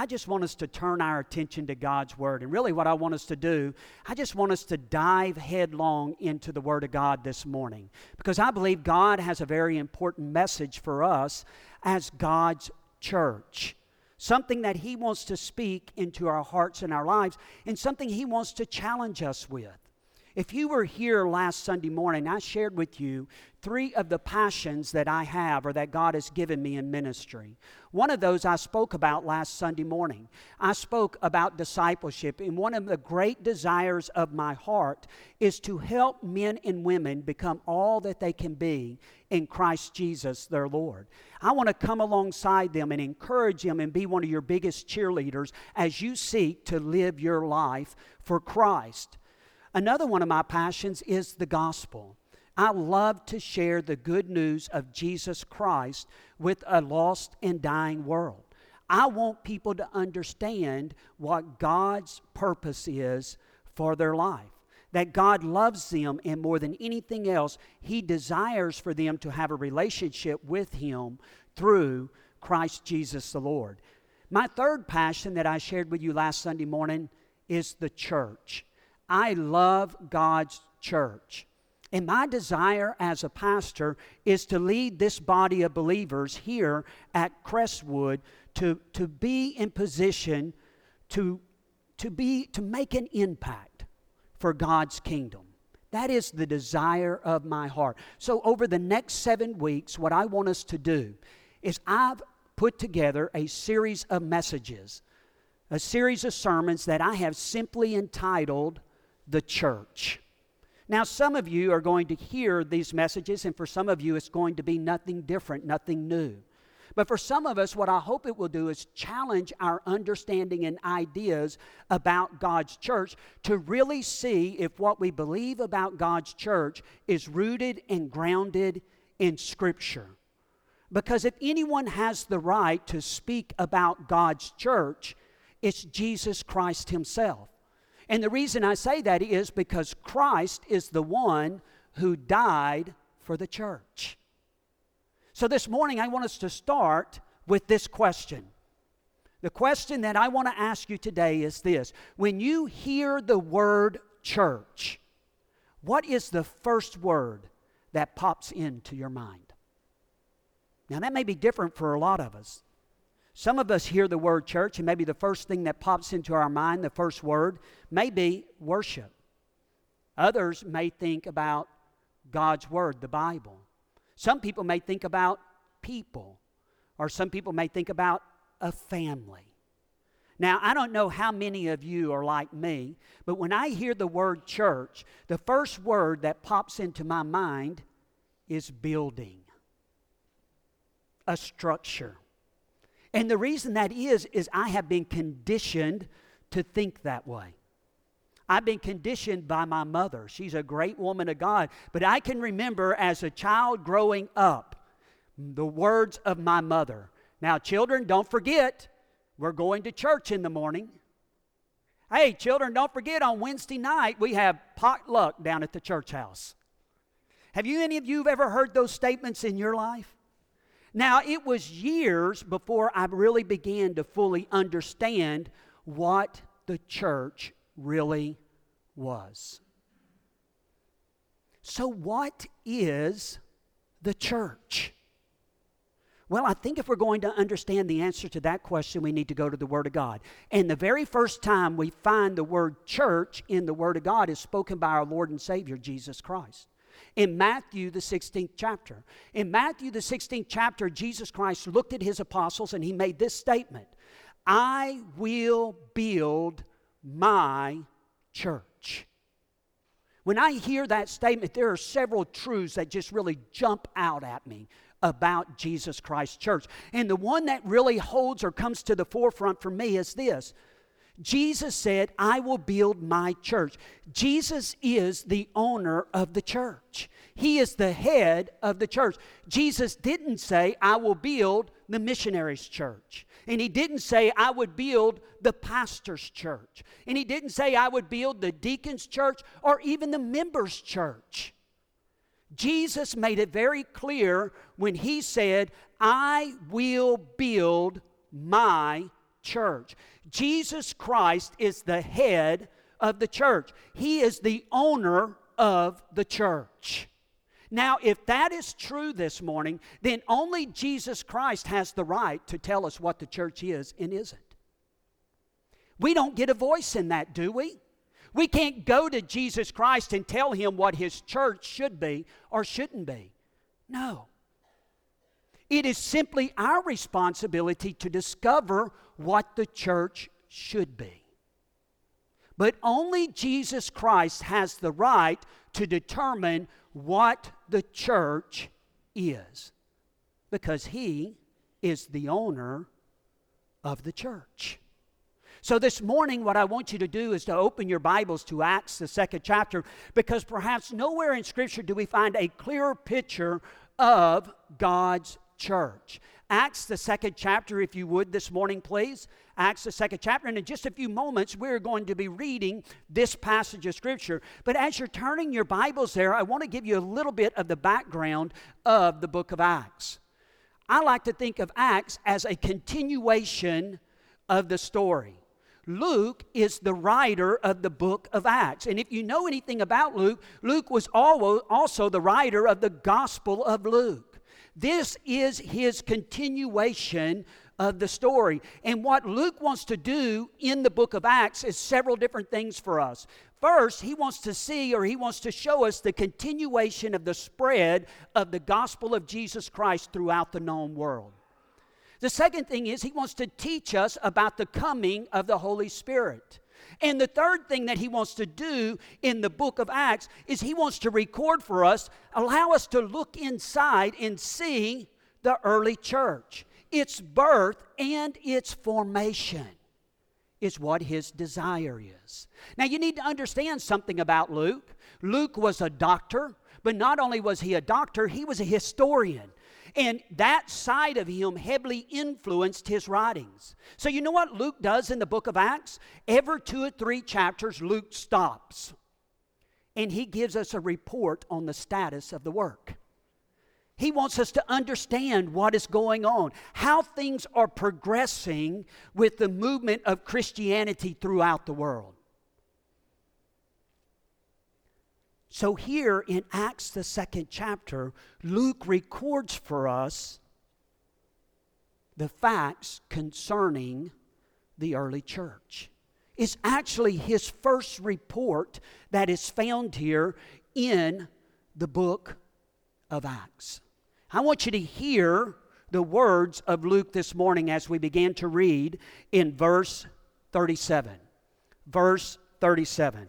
I just want us to turn our attention to God's Word. And really, what I want us to do, I just want us to dive headlong into the Word of God this morning. Because I believe God has a very important message for us as God's church. Something that He wants to speak into our hearts and our lives, and something He wants to challenge us with. If you were here last Sunday morning, I shared with you three of the passions that I have or that God has given me in ministry. One of those I spoke about last Sunday morning. I spoke about discipleship, and one of the great desires of my heart is to help men and women become all that they can be in Christ Jesus, their Lord. I want to come alongside them and encourage them and be one of your biggest cheerleaders as you seek to live your life for Christ. Another one of my passions is the gospel. I love to share the good news of Jesus Christ with a lost and dying world. I want people to understand what God's purpose is for their life. That God loves them, and more than anything else, He desires for them to have a relationship with Him through Christ Jesus the Lord. My third passion that I shared with you last Sunday morning is the church. I love God's church. And my desire as a pastor is to lead this body of believers here at Crestwood to, to be in position to, to, be, to make an impact for God's kingdom. That is the desire of my heart. So, over the next seven weeks, what I want us to do is I've put together a series of messages, a series of sermons that I have simply entitled the church. Now, some of you are going to hear these messages, and for some of you, it's going to be nothing different, nothing new. But for some of us, what I hope it will do is challenge our understanding and ideas about God's church to really see if what we believe about God's church is rooted and grounded in Scripture. Because if anyone has the right to speak about God's church, it's Jesus Christ Himself. And the reason I say that is because Christ is the one who died for the church. So this morning, I want us to start with this question. The question that I want to ask you today is this When you hear the word church, what is the first word that pops into your mind? Now, that may be different for a lot of us. Some of us hear the word church, and maybe the first thing that pops into our mind, the first word, may be worship. Others may think about God's word, the Bible. Some people may think about people, or some people may think about a family. Now, I don't know how many of you are like me, but when I hear the word church, the first word that pops into my mind is building, a structure. And the reason that is, is I have been conditioned to think that way. I've been conditioned by my mother. She's a great woman of God. But I can remember as a child growing up the words of my mother. Now, children, don't forget, we're going to church in the morning. Hey, children, don't forget on Wednesday night we have potluck down at the church house. Have you any of you ever heard those statements in your life? Now, it was years before I really began to fully understand what the church really was. So, what is the church? Well, I think if we're going to understand the answer to that question, we need to go to the Word of God. And the very first time we find the word church in the Word of God is spoken by our Lord and Savior, Jesus Christ in Matthew, the 16th chapter. In Matthew, the 16th chapter, Jesus Christ looked at his apostles and he made this statement I will build my church. When I hear that statement, there are several truths that just really jump out at me about Jesus Christ Church. And the one that really holds or comes to the forefront for me is this Jesus said, I will build my church. Jesus is the owner of the church, He is the head of the church. Jesus didn't say, I will build the missionaries' church. And He didn't say, I would build the pastor's church. And He didn't say, I would build the deacon's church or even the members' church. Jesus made it very clear when He said, I will build my church. Jesus Christ is the head of the church, He is the owner of the church. Now, if that is true this morning, then only Jesus Christ has the right to tell us what the church is and isn't. We don't get a voice in that, do we? We can't go to Jesus Christ and tell him what his church should be or shouldn't be. No. It is simply our responsibility to discover what the church should be. But only Jesus Christ has the right to determine what the church is because he is the owner of the church. So, this morning, what I want you to do is to open your Bibles to Acts, the second chapter, because perhaps nowhere in Scripture do we find a clearer picture of God's church. Acts, the second chapter, if you would, this morning, please. Acts, the second chapter. And in just a few moments, we're going to be reading this passage of Scripture. But as you're turning your Bibles there, I want to give you a little bit of the background of the book of Acts. I like to think of Acts as a continuation of the story. Luke is the writer of the book of Acts. And if you know anything about Luke, Luke was also the writer of the Gospel of Luke. This is his continuation of the story. And what Luke wants to do in the book of Acts is several different things for us. First, he wants to see or he wants to show us the continuation of the spread of the gospel of Jesus Christ throughout the known world. The second thing is he wants to teach us about the coming of the Holy Spirit. And the third thing that he wants to do in the book of Acts is he wants to record for us, allow us to look inside and see the early church. Its birth and its formation is what his desire is. Now, you need to understand something about Luke. Luke was a doctor, but not only was he a doctor, he was a historian. And that side of him heavily influenced his writings. So, you know what Luke does in the book of Acts? Every two or three chapters, Luke stops and he gives us a report on the status of the work. He wants us to understand what is going on, how things are progressing with the movement of Christianity throughout the world. So, here in Acts, the second chapter, Luke records for us the facts concerning the early church. It's actually his first report that is found here in the book of Acts. I want you to hear the words of Luke this morning as we begin to read in verse 37. Verse 37.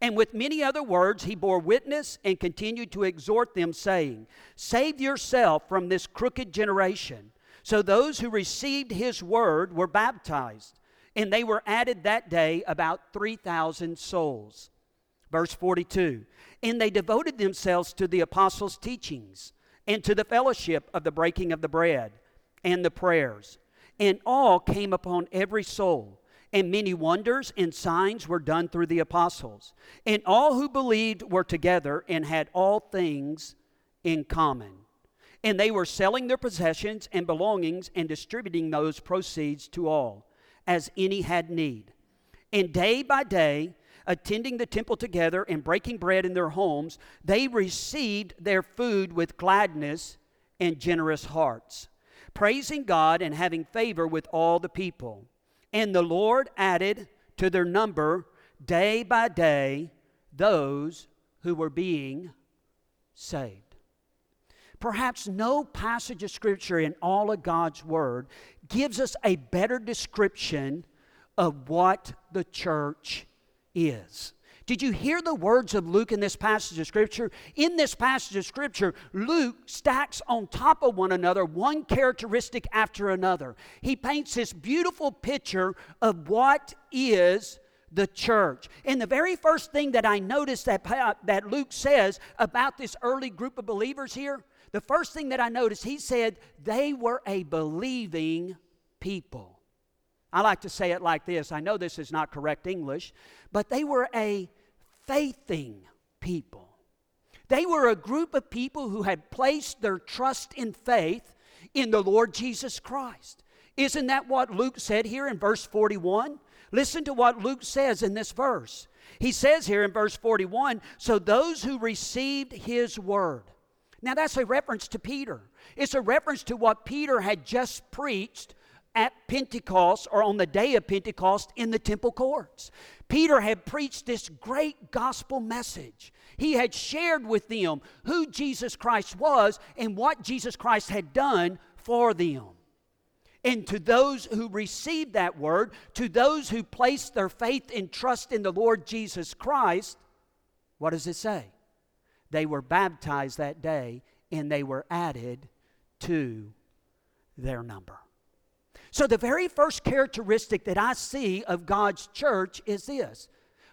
And with many other words, he bore witness and continued to exhort them, saying, Save yourself from this crooked generation. So those who received his word were baptized, and they were added that day about 3,000 souls. Verse 42 And they devoted themselves to the apostles' teachings, and to the fellowship of the breaking of the bread, and the prayers. And all came upon every soul and many wonders and signs were done through the apostles. And all who believed were together and had all things in common. And they were selling their possessions and belongings and distributing those proceeds to all, as any had need. And day by day, attending the temple together and breaking bread in their homes, they received their food with gladness and generous hearts, praising God and having favor with all the people. And the Lord added to their number day by day those who were being saved. Perhaps no passage of Scripture in all of God's Word gives us a better description of what the church is. Did you hear the words of Luke in this passage of Scripture? In this passage of Scripture, Luke stacks on top of one another one characteristic after another. He paints this beautiful picture of what is the church. And the very first thing that I noticed that, uh, that Luke says about this early group of believers here, the first thing that I noticed, he said they were a believing people. I like to say it like this I know this is not correct English, but they were a faithing people. They were a group of people who had placed their trust in faith in the Lord Jesus Christ. Isn't that what Luke said here in verse 41? Listen to what Luke says in this verse. He says here in verse 41 So those who received his word. Now that's a reference to Peter. It's a reference to what Peter had just preached at Pentecost or on the day of Pentecost in the temple courts. Peter had preached this great gospel message. He had shared with them who Jesus Christ was and what Jesus Christ had done for them. And to those who received that word, to those who placed their faith and trust in the Lord Jesus Christ, what does it say? They were baptized that day and they were added to their number. So, the very first characteristic that I see of God's church is this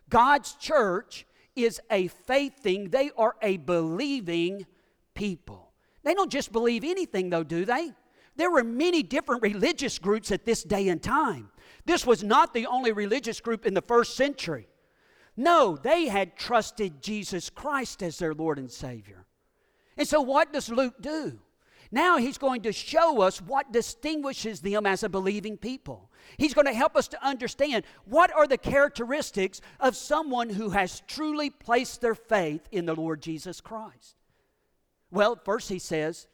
God's church is a faithing, they are a believing people. They don't just believe anything, though, do they? There were many different religious groups at this day and time. This was not the only religious group in the first century. No, they had trusted Jesus Christ as their Lord and Savior. And so, what does Luke do? Now he's going to show us what distinguishes them as a believing people. He's going to help us to understand what are the characteristics of someone who has truly placed their faith in the Lord Jesus Christ. Well, first he says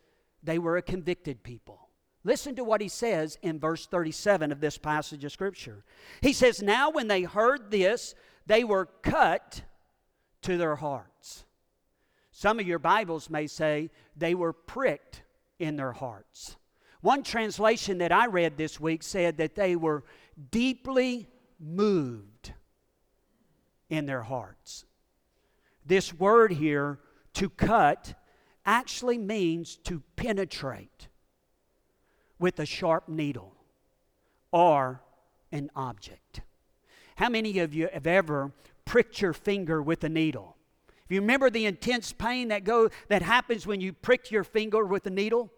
they were a convicted people. Listen to what he says in verse 37 of this passage of Scripture. He says, Now when they heard this, they were cut to their hearts. Some of your Bibles may say they were pricked in their hearts. One translation that I read this week said that they were deeply moved in their hearts. This word here, to cut, actually means to penetrate with a sharp needle or an object. How many of you have ever pricked your finger with a needle? If you remember the intense pain that go that happens when you prick your finger with a needle,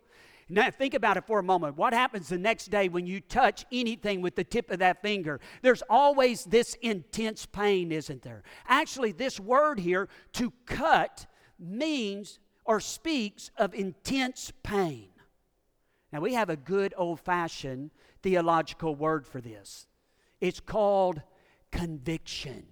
now think about it for a moment. What happens the next day when you touch anything with the tip of that finger? There's always this intense pain, isn't there? Actually, this word here, to cut, means or speaks of intense pain. Now, we have a good old fashioned theological word for this. It's called conviction.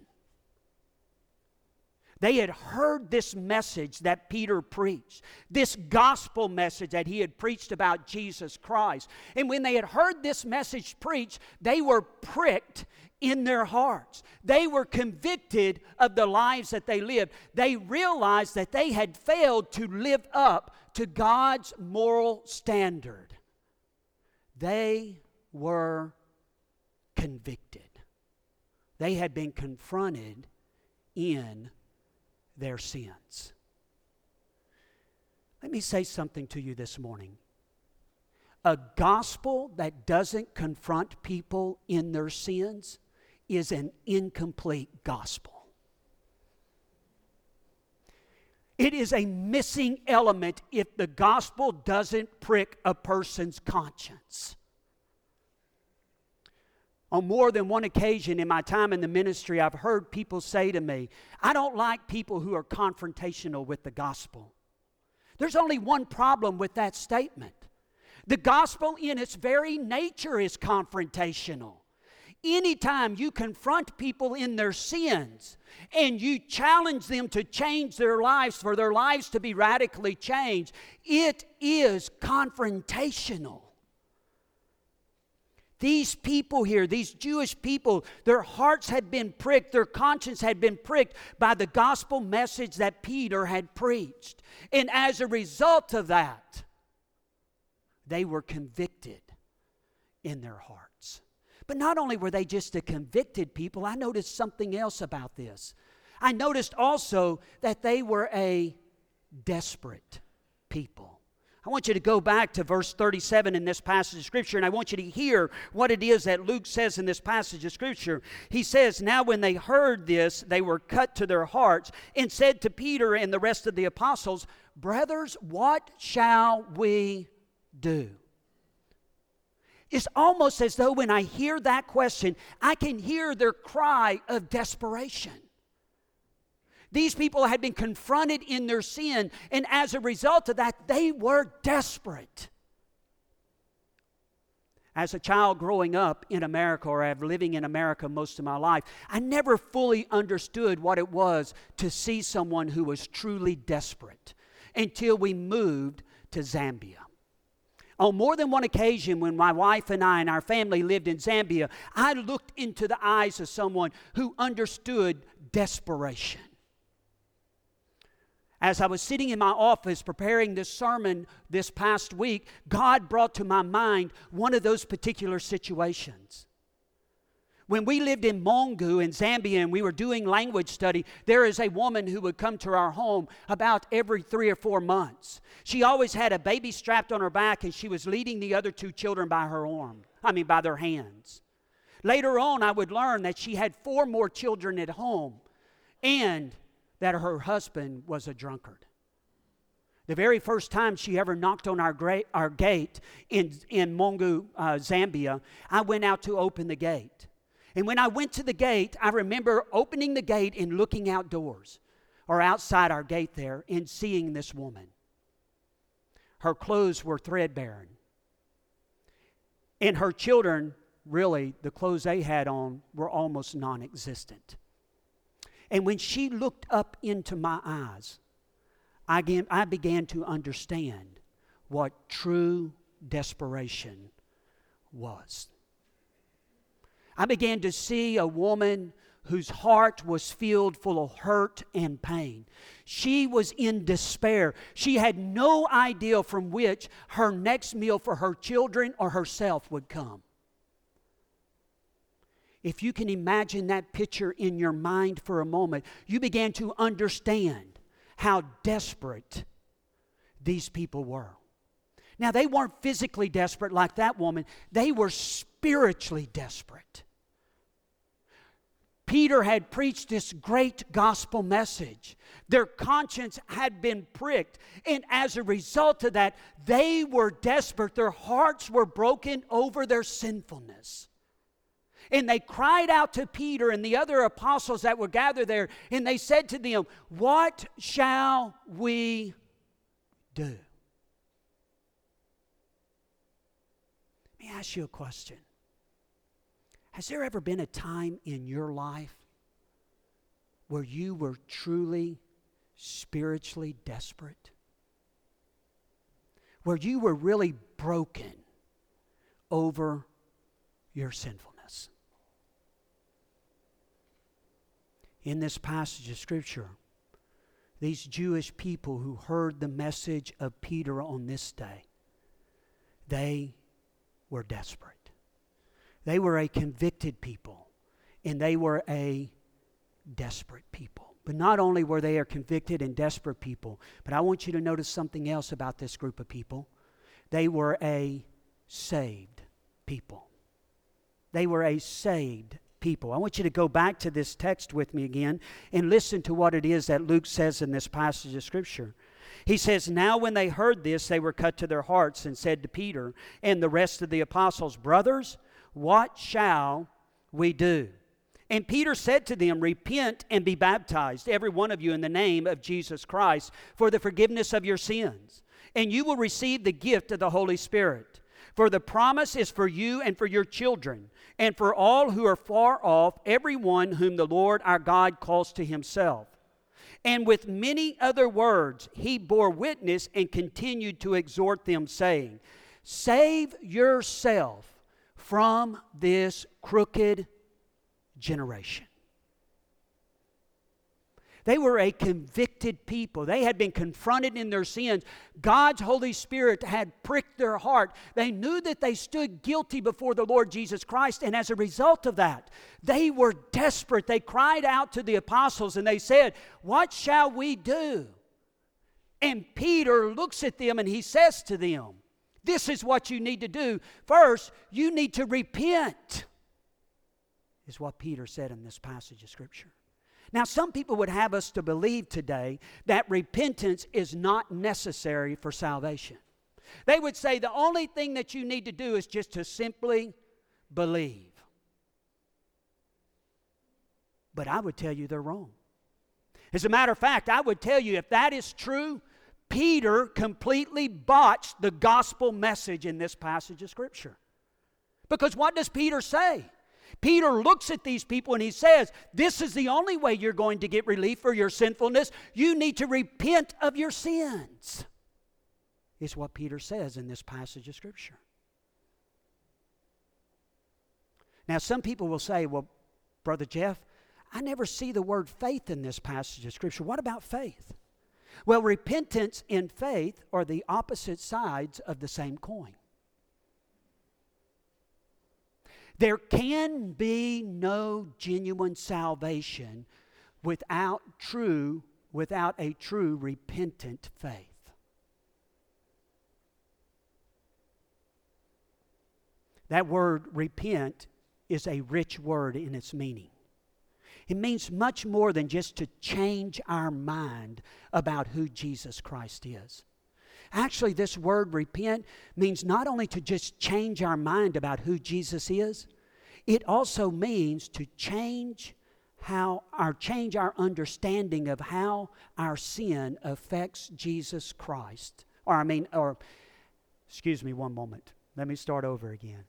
They had heard this message that Peter preached, this gospel message that he had preached about Jesus Christ. And when they had heard this message preached, they were pricked in their hearts. They were convicted of the lives that they lived. They realized that they had failed to live up to God's moral standard. They were convicted. They had been confronted in their sins. Let me say something to you this morning. A gospel that doesn't confront people in their sins is an incomplete gospel. It is a missing element if the gospel doesn't prick a person's conscience. On more than one occasion in my time in the ministry, I've heard people say to me, I don't like people who are confrontational with the gospel. There's only one problem with that statement. The gospel, in its very nature, is confrontational. Anytime you confront people in their sins and you challenge them to change their lives, for their lives to be radically changed, it is confrontational. These people here, these Jewish people, their hearts had been pricked, their conscience had been pricked by the gospel message that Peter had preached. And as a result of that, they were convicted in their hearts. But not only were they just a convicted people, I noticed something else about this. I noticed also that they were a desperate people. I want you to go back to verse 37 in this passage of Scripture, and I want you to hear what it is that Luke says in this passage of Scripture. He says, Now when they heard this, they were cut to their hearts and said to Peter and the rest of the apostles, Brothers, what shall we do? It's almost as though when I hear that question, I can hear their cry of desperation. These people had been confronted in their sin, and as a result of that, they were desperate. As a child growing up in America, or living in America most of my life, I never fully understood what it was to see someone who was truly desperate until we moved to Zambia. On more than one occasion, when my wife and I and our family lived in Zambia, I looked into the eyes of someone who understood desperation as I was sitting in my office preparing this sermon this past week, God brought to my mind one of those particular situations. When we lived in Mongu in Zambia and we were doing language study, there is a woman who would come to our home about every three or four months. She always had a baby strapped on her back and she was leading the other two children by her arm, I mean, by their hands. Later on, I would learn that she had four more children at home and that her husband was a drunkard. The very first time she ever knocked on our, gra- our gate in, in Mongu, uh, Zambia, I went out to open the gate. And when I went to the gate, I remember opening the gate and looking outdoors or outside our gate there and seeing this woman. Her clothes were threadbare. And her children, really, the clothes they had on were almost non existent. And when she looked up into my eyes, I began, to understand what true desperation was. I began to see a woman whose heart was filled full of hurt and pain. She was in despair. She had no idea from which her next meal for her children or herself would come. If you can imagine that picture in your mind for a moment, you began to understand how desperate these people were. Now, they weren't physically desperate like that woman, they were spiritually desperate. Peter had preached this great gospel message. Their conscience had been pricked. And as a result of that, they were desperate. Their hearts were broken over their sinfulness. And they cried out to Peter and the other apostles that were gathered there, and they said to them, What shall we do? Let me ask you a question. Has there ever been a time in your life where you were truly spiritually desperate? Where you were really broken over your sinfulness? In this passage of Scripture. These Jewish people who heard the message of Peter on this day, they were desperate. They were a convicted people, and they were a desperate people. But not only were they a convicted and desperate people, but I want you to notice something else about this group of people. They were a saved people. They were a saved people. I want you to go back to this text with me again and listen to what it is that Luke says in this passage of Scripture. He says, Now when they heard this, they were cut to their hearts and said to Peter and the rest of the apostles, Brothers, what shall we do? And Peter said to them, Repent and be baptized, every one of you, in the name of Jesus Christ, for the forgiveness of your sins, and you will receive the gift of the Holy Spirit. For the promise is for you and for your children and for all who are far off, everyone whom the Lord our God calls to himself. And with many other words, he bore witness and continued to exhort them, saying, Save yourself from this crooked generation. They were a convicted people. They had been confronted in their sins. God's Holy Spirit had pricked their heart. They knew that they stood guilty before the Lord Jesus Christ, and as a result of that, they were desperate. They cried out to the apostles and they said, What shall we do? And Peter looks at them and he says to them, This is what you need to do. First, you need to repent, is what Peter said in this passage of Scripture. Now, some people would have us to believe today that repentance is not necessary for salvation. They would say the only thing that you need to do is just to simply believe. But I would tell you they're wrong. As a matter of fact, I would tell you if that is true, Peter completely botched the gospel message in this passage of Scripture. Because what does Peter say? Peter looks at these people and he says, This is the only way you're going to get relief for your sinfulness. You need to repent of your sins, is what Peter says in this passage of Scripture. Now, some people will say, Well, Brother Jeff, I never see the word faith in this passage of Scripture. What about faith? Well, repentance and faith are the opposite sides of the same coin. There can be no genuine salvation without true without a true repentant faith. That word repent is a rich word in its meaning. It means much more than just to change our mind about who Jesus Christ is. Actually, this word repent means not only to just change our mind about who Jesus is, it also means to change how our change our understanding of how our sin affects Jesus Christ. Or I mean or excuse me one moment. Let me start over again.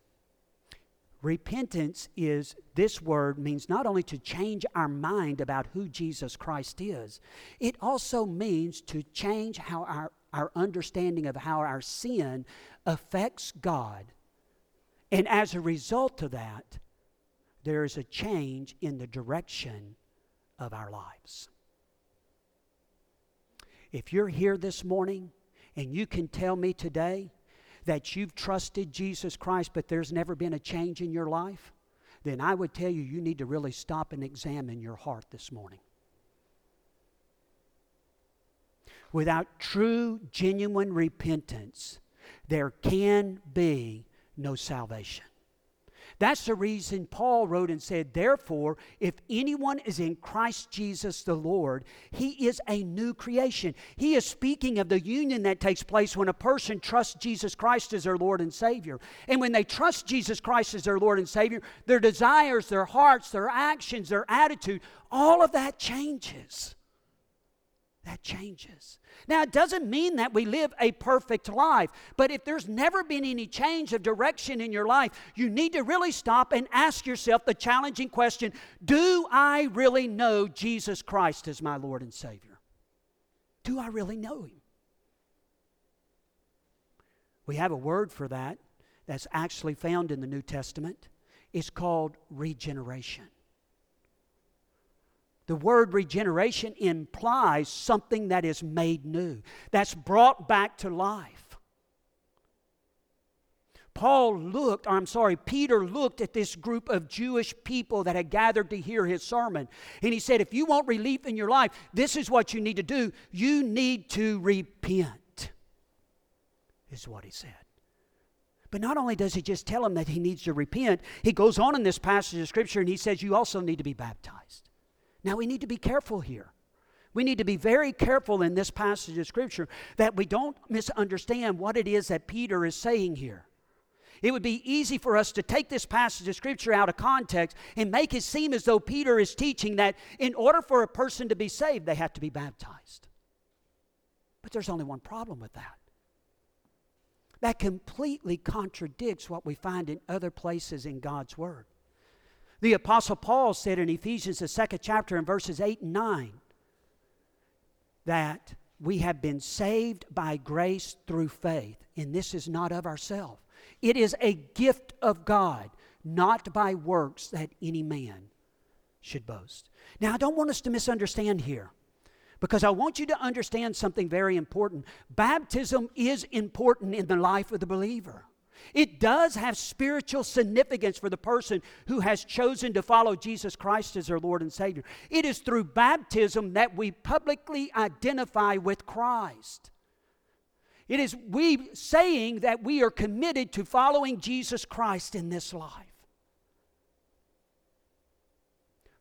Repentance is, this word means not only to change our mind about who Jesus Christ is, it also means to change how our, our understanding of how our sin affects God. And as a result of that, there is a change in the direction of our lives. If you're here this morning and you can tell me today that you've trusted Jesus Christ, but there's never been a change in your life, then I would tell you you need to really stop and examine your heart this morning. Without true, genuine repentance, there can be no salvation. That's the reason Paul wrote and said, Therefore, if anyone is in Christ Jesus the Lord, he is a new creation. He is speaking of the union that takes place when a person trusts Jesus Christ as their Lord and Savior. And when they trust Jesus Christ as their Lord and Savior, their desires, their hearts, their actions, their attitude, all of that changes that changes. Now, it doesn't mean that we live a perfect life, but if there's never been any change of direction in your life, you need to really stop and ask yourself the challenging question Do I really know Jesus Christ as my Lord and Savior? Do I really know Him? We have a word for that that's actually found in the New Testament. It's called regeneration. The word regeneration implies something that is made new, that's brought back to life. Paul looked, or I'm sorry, Peter looked at this group of Jewish people that had gathered to hear his sermon. And he said, If you want relief in your life, this is what you need to do. You need to repent, is what he said. But not only does he just tell him that he needs to repent, he goes on in this passage of Scripture and he says, You also need to be baptized. Now we need to be careful here. We need to be very careful in this passage of Scripture that we don't misunderstand what it is that Peter is saying here. It would be easy for us to take this passage of Scripture out of context and make it seem as though Peter is teaching that in order for a person to be saved, they have to be baptized. But there's only one problem with that. That completely contradicts what we find in other places in God's Word. The Apostle Paul said in Ephesians, the second chapter, in verses 8 and 9, that we have been saved by grace through faith, and this is not of ourselves. It is a gift of God, not by works that any man should boast. Now, I don't want us to misunderstand here because I want you to understand something very important. Baptism is important in the life of the believer. It does have spiritual significance for the person who has chosen to follow Jesus Christ as their Lord and Savior. It is through baptism that we publicly identify with Christ. It is we saying that we are committed to following Jesus Christ in this life.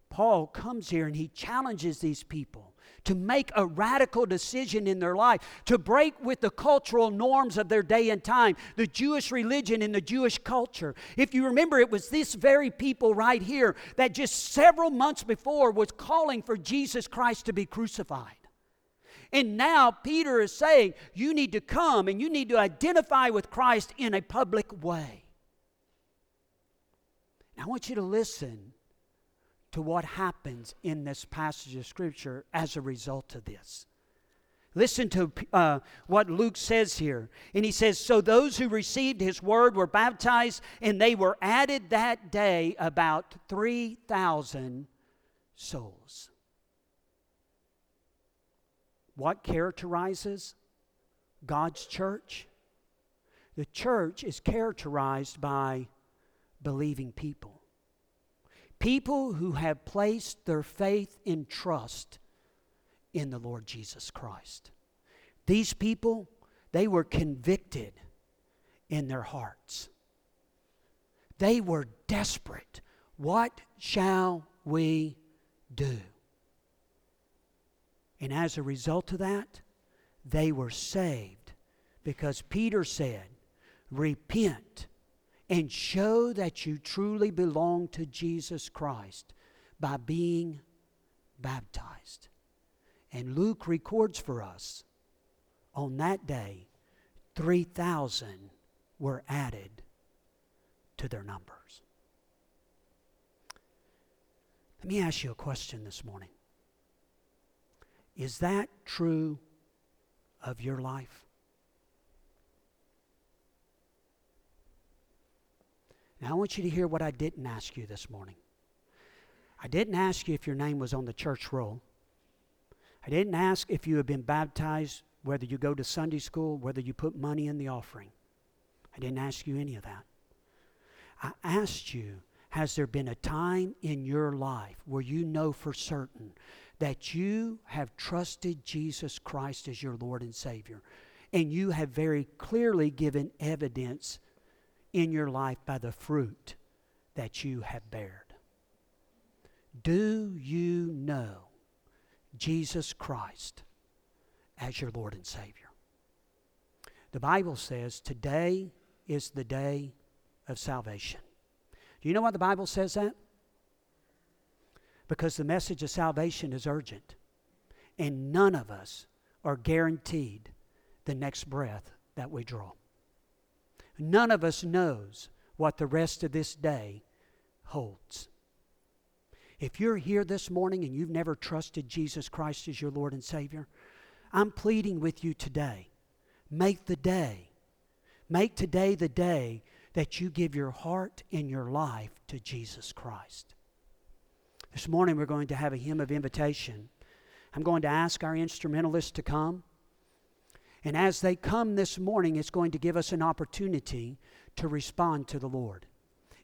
Paul comes here and he challenges these people to make a radical decision in their life, to break with the cultural norms of their day and time, the Jewish religion and the Jewish culture. If you remember, it was this very people right here that just several months before was calling for Jesus Christ to be crucified. And now Peter is saying, you need to come and you need to identify with Christ in a public way. I want you to listen to what happens in this passage of Scripture as a result of this. Listen to uh, what Luke says here. And he says, So those who received his word were baptized, and they were added that day about 3,000 souls. What characterizes God's church? The church is characterized by believing people. People who have placed their faith and trust in the Lord Jesus Christ. These people, they were convicted in their hearts. They were desperate. What shall we do? And as a result of that, they were saved because Peter said, Repent and show that you truly belong to Jesus Christ by being baptized. And Luke records for us on that day, 3,000 were added to their numbers. Let me ask you a question this morning. Is that true of your life? Now, I want you to hear what I didn't ask you this morning. I didn't ask you if your name was on the church roll. I didn't ask if you have been baptized, whether you go to Sunday school, whether you put money in the offering. I didn't ask you any of that. I asked you, has there been a time in your life where you know for certain that you have trusted Jesus Christ as your Lord and Savior? And you have very clearly given evidence in your life by the fruit that you have bared. Do you know Jesus Christ as your Lord and Savior? The Bible says today is the day of salvation. Do you know why the Bible says that? Because the message of salvation is urgent, and none of us are guaranteed the next breath that we draw. None of us knows what the rest of this day holds. If you're here this morning and you've never trusted Jesus Christ as your Lord and Savior, I'm pleading with you today. Make the day. Make today the day that you give your heart and your life to Jesus Christ. This morning we're going to have a hymn of invitation. I'm going to ask our instrumentalists to come. And as they come this morning, it's going to give us an opportunity to respond to the Lord.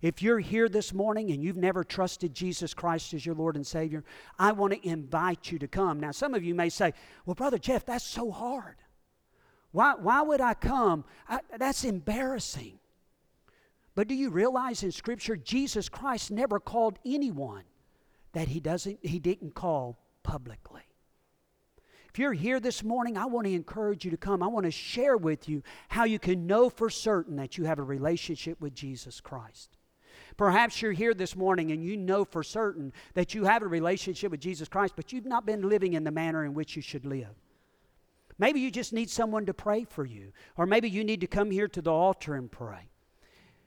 If you're here this morning and you've never trusted Jesus Christ as your Lord and Savior, I want to invite you to come. Now, some of you may say, Well, Brother Jeff, that's so hard. Why, why would I come? I, that's embarrassing. But do you realize in Scripture, Jesus Christ never called anyone that he, doesn't, he didn't call publicly? If you're here this morning, I want to encourage you to come. I want to share with you how you can know for certain that you have a relationship with Jesus Christ. Perhaps you're here this morning and you know for certain that you have a relationship with Jesus Christ, but you've not been living in the manner in which you should live. Maybe you just need someone to pray for you, or maybe you need to come here to the altar and pray.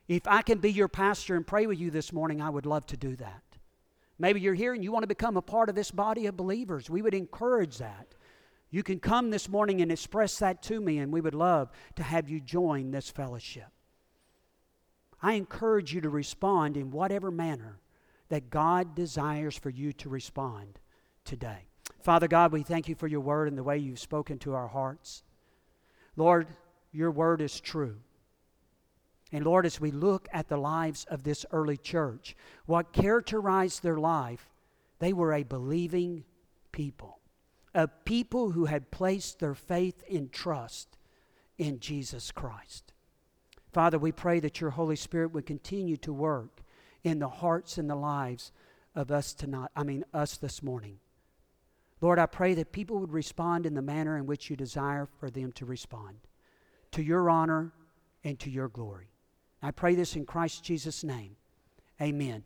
If I can be your pastor and pray with you this morning, I would love to do that. Maybe you're here and you want to become a part of this body of believers. We would encourage that. You can come this morning and express that to me, and we would love to have you join this fellowship. I encourage you to respond in whatever manner that God desires for you to respond today. Father God, we thank you for your word and the way you've spoken to our hearts. Lord, your word is true. And Lord, as we look at the lives of this early church, what characterized their life, they were a believing people, a people who had placed their faith and trust in Jesus Christ. Father, we pray that your Holy Spirit would continue to work in the hearts and the lives of us tonight, I mean, us this morning. Lord, I pray that people would respond in the manner in which you desire for them to respond, to your honor and to your glory. I pray this in Christ Jesus' name. Amen.